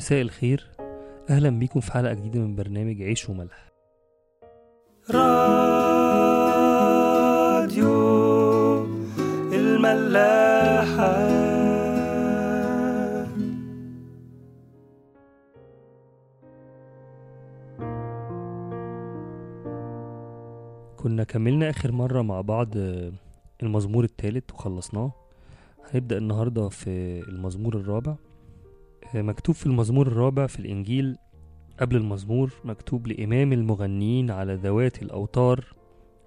مساء الخير. أهلا بيكم في حلقة جديدة من برنامج عيش وملح. راديو الملاحة. كنا كملنا آخر مرة مع بعض المزمور الثالث وخلصناه. هنبدأ النهاردة في المزمور الرابع. مكتوب في المزمور الرابع في الإنجيل قبل المزمور مكتوب لإمام المغنيين على ذوات الأوتار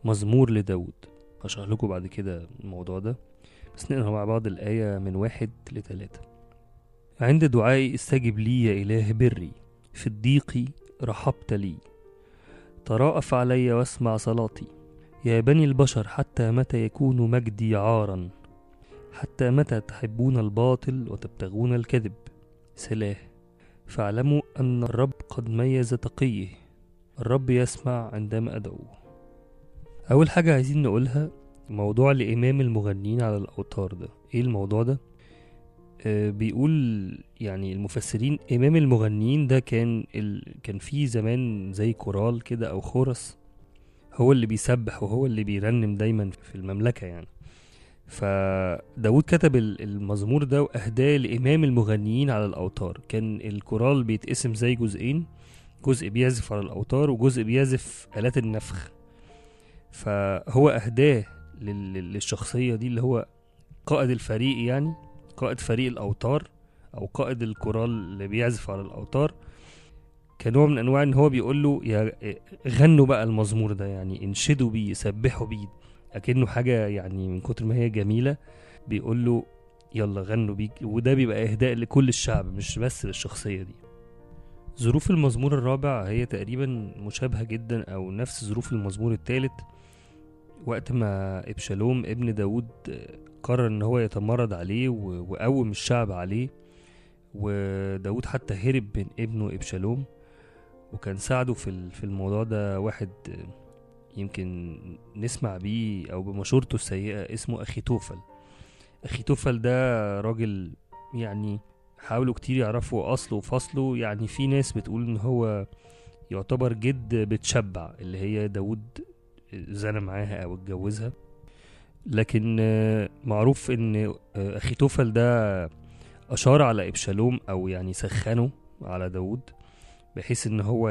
مزمور لداود. هشرح لكم بعد كده الموضوع ده. بس نقرأ مع بعض الآية من واحد لتلاتة. عند دعائي استجب لي يا إله بري في الضيق رحبت لي. تراءف علي واسمع صلاتي. يا بني البشر حتى متى يكون مجدي عارا؟ حتى متى تحبون الباطل وتبتغون الكذب؟ سلاه. فاعلموا أن الرب قد ميز تقيه. الرب يسمع عندما أدعوه أول حاجة عايزين نقولها موضوع لإمام المغنيين على الأوتار ده. إيه الموضوع ده؟ آه بيقول يعني المفسرين إمام المغنيين ده كان ال... كان في زمان زي كورال كده أو خورس هو اللي بيسبح وهو اللي بيرنم دايما في المملكة يعني. فداود كتب ال- المزمور ده وأهداه لإمام المغنيين على الأوتار. كان الكورال بيتقسم زي جزئين جزء بيعزف على الأوتار وجزء بيعزف آلات النفخ. فهو أهداه لل- لل- للشخصية دي اللي هو قائد الفريق يعني قائد فريق الأوتار أو قائد الكورال اللي بيعزف على الأوتار. كنوع من أنواع إن هو بيقول له يا غنوا بقى المزمور ده يعني انشدوا بيه سبحوا بيه. أكنه حاجة يعني من كتر ما هي جميلة بيقول له يلا غنوا بيك وده بيبقى إهداء لكل الشعب مش بس للشخصية دي. ظروف المزمور الرابع هي تقريبا مشابهة جدا أو نفس ظروف المزمور الثالث وقت ما إبشالوم ابن داود قرر إن هو يتمرد عليه وقوم الشعب عليه وداود حتى هرب من ابنه إبشالوم وكان ساعده في الموضوع ده واحد يمكن نسمع بيه أو بمشورته السيئة اسمه أخيتوفل أخيتوفل ده راجل يعني حاولوا كتير يعرفوا أصله وفصله. يعني في ناس بتقول إن هو يعتبر جد بتشبع اللي هي داود زنى معاها أو اتجوزها. لكن معروف إن آه، أخيتوفل ده أشار على إبشالوم أو يعني سخنه على داود بحيث إن هو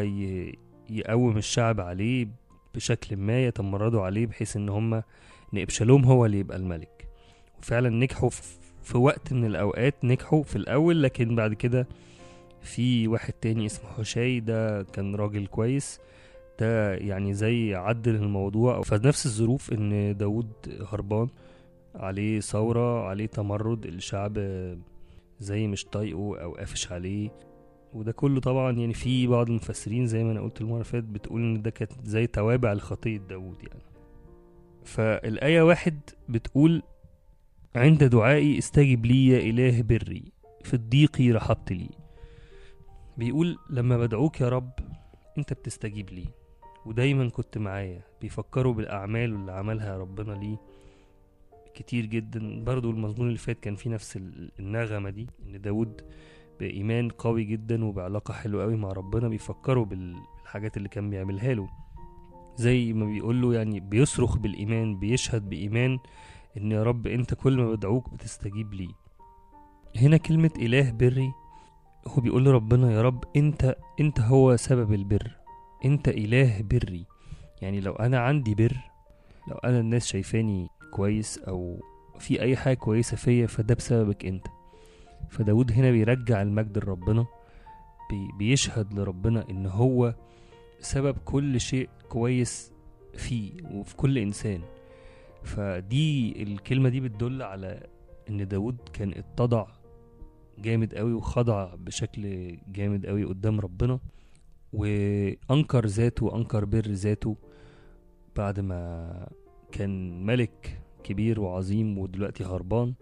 يقوم الشعب عليه بشكل ما يتمردوا عليه بحيث إن هما إن إبشالوم هو اللي يبقى الملك. وفعلا نجحوا في وقت من الأوقات نجحوا في الأول لكن بعد كده في واحد تاني اسمه حشاي ده كان راجل كويس. ده يعني زي عدل الموضوع فنفس الظروف إن داود هربان عليه ثورة عليه تمرد الشعب زي مش طايقه أو قافش عليه. وده كله طبعا يعني في بعض المفسرين زي ما أنا قلت اللي فاتت بتقول إن ده كانت زي توابع لخطية داود يعني. فالآية واحد بتقول عند دعائي استجب لي يا إله بري في الضيق رحبت لي. بيقول لما بدعوك يا رب أنت بتستجيب لي ودايما كنت معايا. بيفكروا بالأعمال اللي عملها ربنا ليه كتير جدا. برضو المزمور اللي فات كان فيه نفس ال- النغمة دي إن داود بإيمان قوي جدا وبعلاقة حلوة قوي مع ربنا بيفكروا بال- بالحاجات اللي كان بيعملها له. زي ما بيقول له يعني بيصرخ بالإيمان بيشهد بإيمان إن يا رب أنت كل ما بدعوك بتستجيب لي. هنا كلمة إله بري هو بيقول لربنا يا رب أنت أنت هو سبب البر أنت إله بري. يعني لو أنا عندي بر لو أنا الناس شايفاني كويس أو في أي حاجة كويسة فيا فده بسببك أنت. فداود هنا بيرجع المجد لربنا بي بيشهد لربنا إن هو سبب كل شيء كويس فيه وفي كل إنسان. فدي الكلمة دي بتدل على إن داود كان اتضع جامد قوي وخضع بشكل جامد قوي قدام ربنا وأنكر ذاته وأنكر بر ذاته بعد ما كان ملك كبير وعظيم ودلوقتي هربان.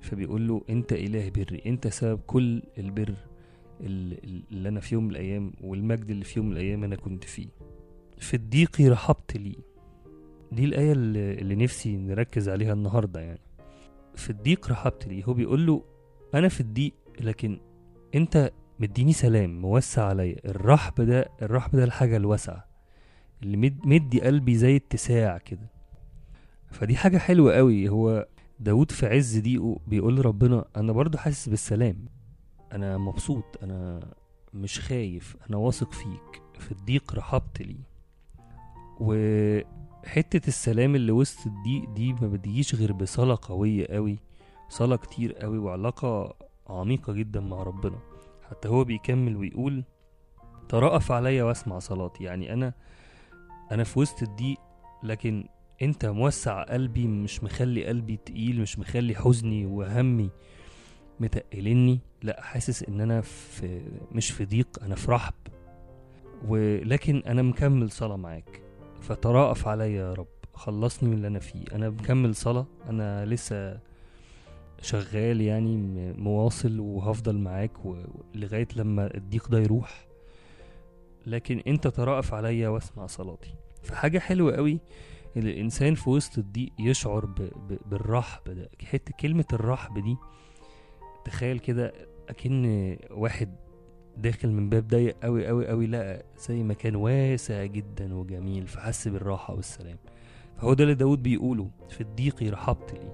فبيقول له أنت إله بري أنت سبب كل البر ال- اللي أنا في يوم من الأيام والمجد اللي في يوم من الأيام أنا كنت فيه. في الضيق رحبت لي. دي الآية اللي نفسي نركز عليها النهارده يعني. في الضيق رحبت لي. هو بيقول له أنا في الضيق لكن أنت مديني سلام موسع عليا. الرحب ده الرحب ده الحاجة الواسعة اللي مد مدي قلبي زي اتساع كده. فدي حاجة حلوة قوي. هو داود في عز ضيقه بيقول لربنا أنا برضو حاسس بالسلام. أنا مبسوط أنا مش خايف أنا واثق فيك في الضيق رحبت لي وحتة السلام اللي وسط الضيق دي ما بتجيش غير بصلاة قوية قوي صلاة كتير قوي وعلاقة عميقة جدا مع ربنا. حتى هو بيكمل ويقول ترأف عليا واسمع صلاتي. يعني أنا أنا في وسط الضيق لكن انت موسع قلبي مش مخلي قلبي تقيل مش مخلي حزني وهمي متقلني. لا حاسس إن أنا في مش في ضيق أنا في رحب. ولكن أنا مكمل صلاة معاك. فتراءف عليا يا رب. خلصني من اللي أنا فيه. أنا مكمل صلاة. أنا لسه شغال يعني مواصل وهفضل معاك لغاية لما الضيق ده يروح. لكن أنت تراءف عليا واسمع صلاتي. فحاجة حلوة قوي ان الإنسان في وسط الضيق يشعر ب... ب... بالرحب ده. حتة كلمة الرحب دي تخيل كده أكن واحد داخل من باب ضيق قوي قوي قوي لقى زي مكان واسع جدا وجميل فحس بالراحة والسلام. فهو ده اللي داود بيقوله في الضيق رحبت لي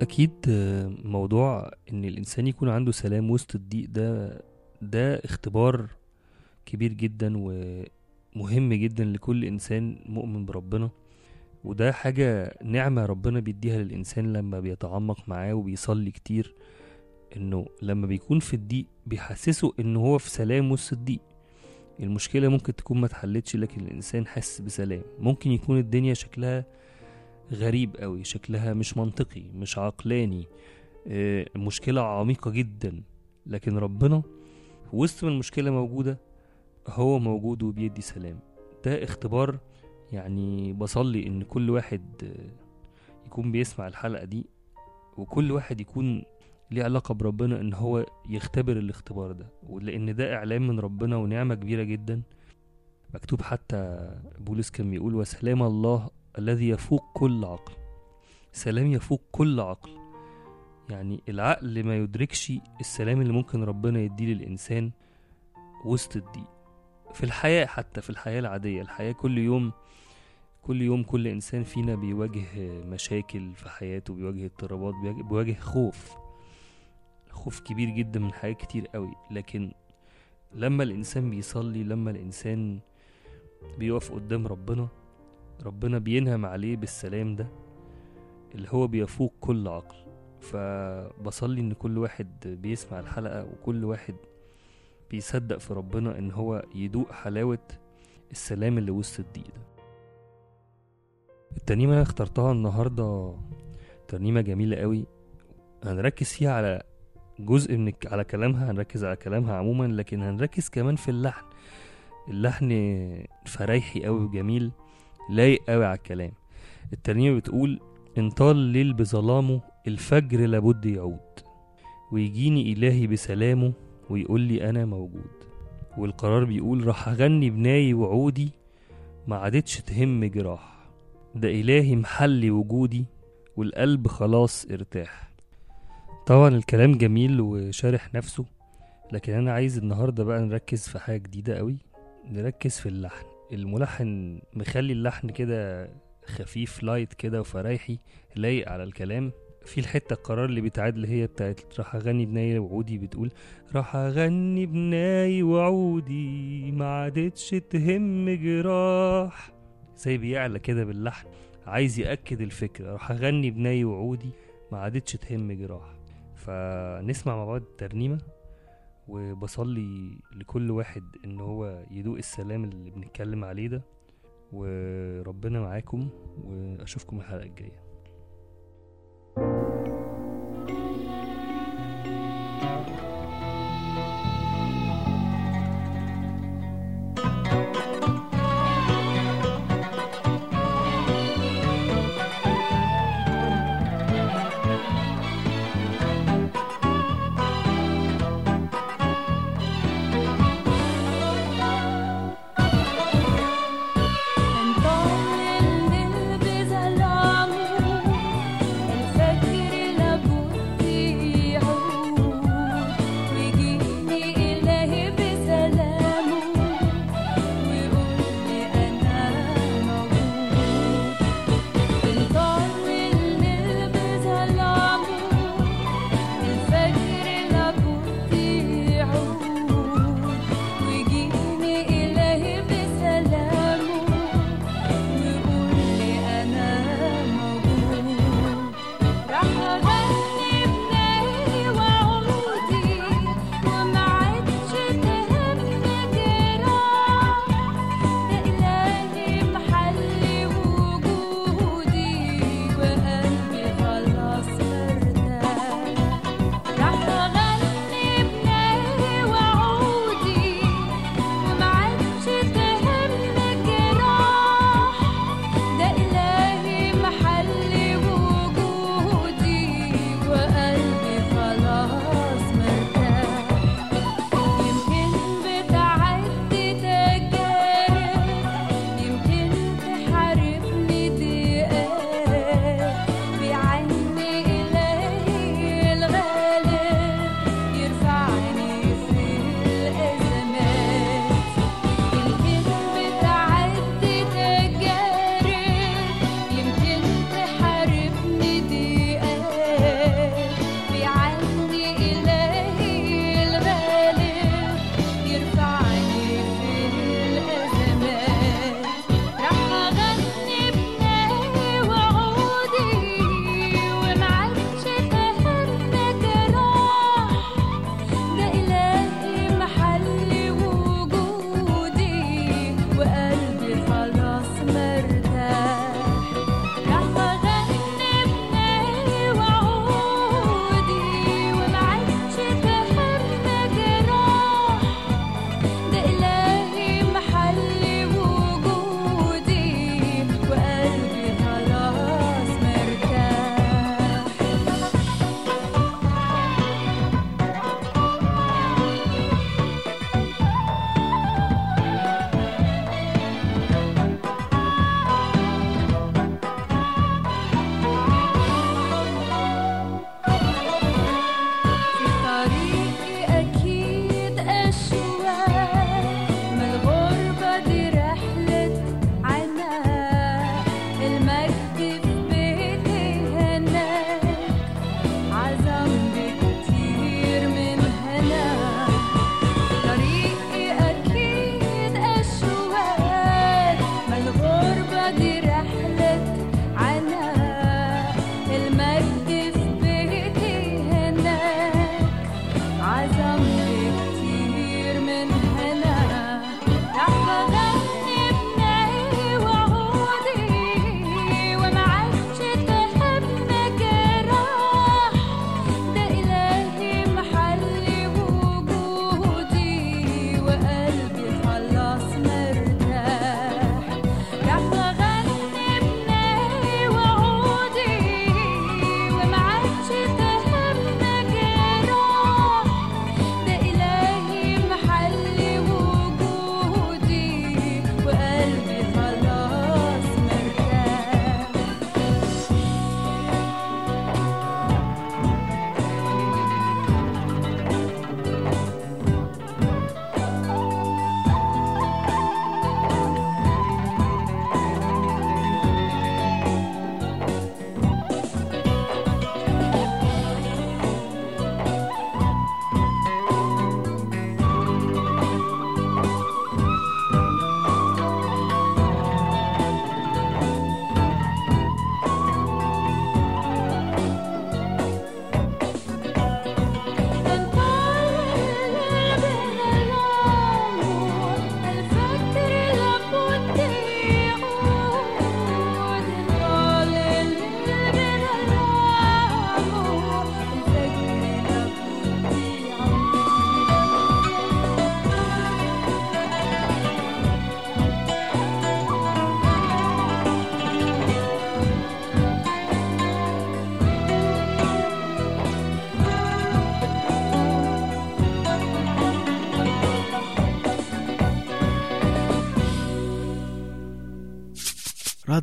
أكيد آه، موضوع إن الإنسان يكون عنده سلام وسط الضيق ده ده اختبار كبير جدا ومهم جدا لكل إنسان مؤمن بربنا. وده حاجة نعمة ربنا بيديها للإنسان لما بيتعمق معاه وبيصلي كتير إنه لما بيكون في الضيق بيحسسه إنه هو في سلام وسط الضيق. المشكلة ممكن تكون ما اتحلتش لكن الإنسان حاسس بسلام. ممكن يكون الدنيا شكلها غريب قوي شكلها مش منطقي مش عقلاني آه، مشكلة عميقة جدا. لكن ربنا وسط ما المشكلة موجودة هو موجود وبيدي سلام. ده اختبار يعني بصلي إن كل واحد آه، يكون بيسمع الحلقة دي وكل واحد يكون ليه علاقة بربنا إن هو يختبر الاختبار ده. ولأن ده اعلان من ربنا ونعمة كبيرة جدا. مكتوب حتى بولس كان بيقول وسلام الله الذي يفوق كل عقل. سلام يفوق كل عقل. يعني العقل ما يدركش السلام اللي ممكن ربنا يديه للإنسان وسط الضيق. في الحياة حتى في الحياة العادية الحياة كل يوم كل يوم كل إنسان فينا بيواجه مشاكل في حياته بيواجه اضطرابات بيواجه- خوف. خوف كبير جدا من حاجات كتير قوي. لكن لما الإنسان بيصلي لما الإنسان بيقف قدام ربنا ربنا بينهم عليه بالسلام ده اللي هو بيفوق كل عقل. فبصلي إن كل واحد بيسمع الحلقة وكل واحد بيصدق في ربنا إن هو يدوق حلاوة السلام اللي وسط الضيق ده. الترنيمة اللي اخترتها النهاردة ترنيمة جميلة قوي. هنركز فيها على جزء من على كلامها هنركز على كلامها عموما لكن هنركز كمان في اللحن. اللحن فريحي قوي وجميل. لايق قوي على الكلام. الترنيمة بتقول إن طال الليل بظلامه الفجر لابد يعود. ويجيني إلهي بسلامه ويقول لي أنا موجود. والقرار بيقول راح أغني بناي وعودي ما عادتش تهم جراح. ده إلهي محلي وجودي والقلب خلاص ارتاح. طبعا الكلام جميل وشارح نفسه لكن أنا عايز النهاردة بقى نركز في حاجة جديدة قوي نركز في اللحن. الملحن مخلي اللحن كده خفيف لايت كده وفرايحي لايق على الكلام. في الحتة القرار اللي بيتعاد اللي هي بتاعت راح أغني بناي وعودي بتقول راح أغني بناي وعودي ما عادتش تهم جراح. زي بيعلى كده باللحن عايز يأكد الفكرة راح أغني بناي وعودي ما عادتش تهم جراح. فنسمع مع بعض الترنيمه وبصلي لكل واحد إن هو يدوق السلام اللي بنتكلم عليه ده. وربنا معاكم وأشوفكم الحلقة الجاية.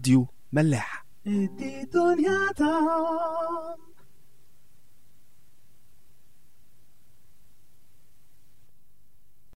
راديو ملاح. طعم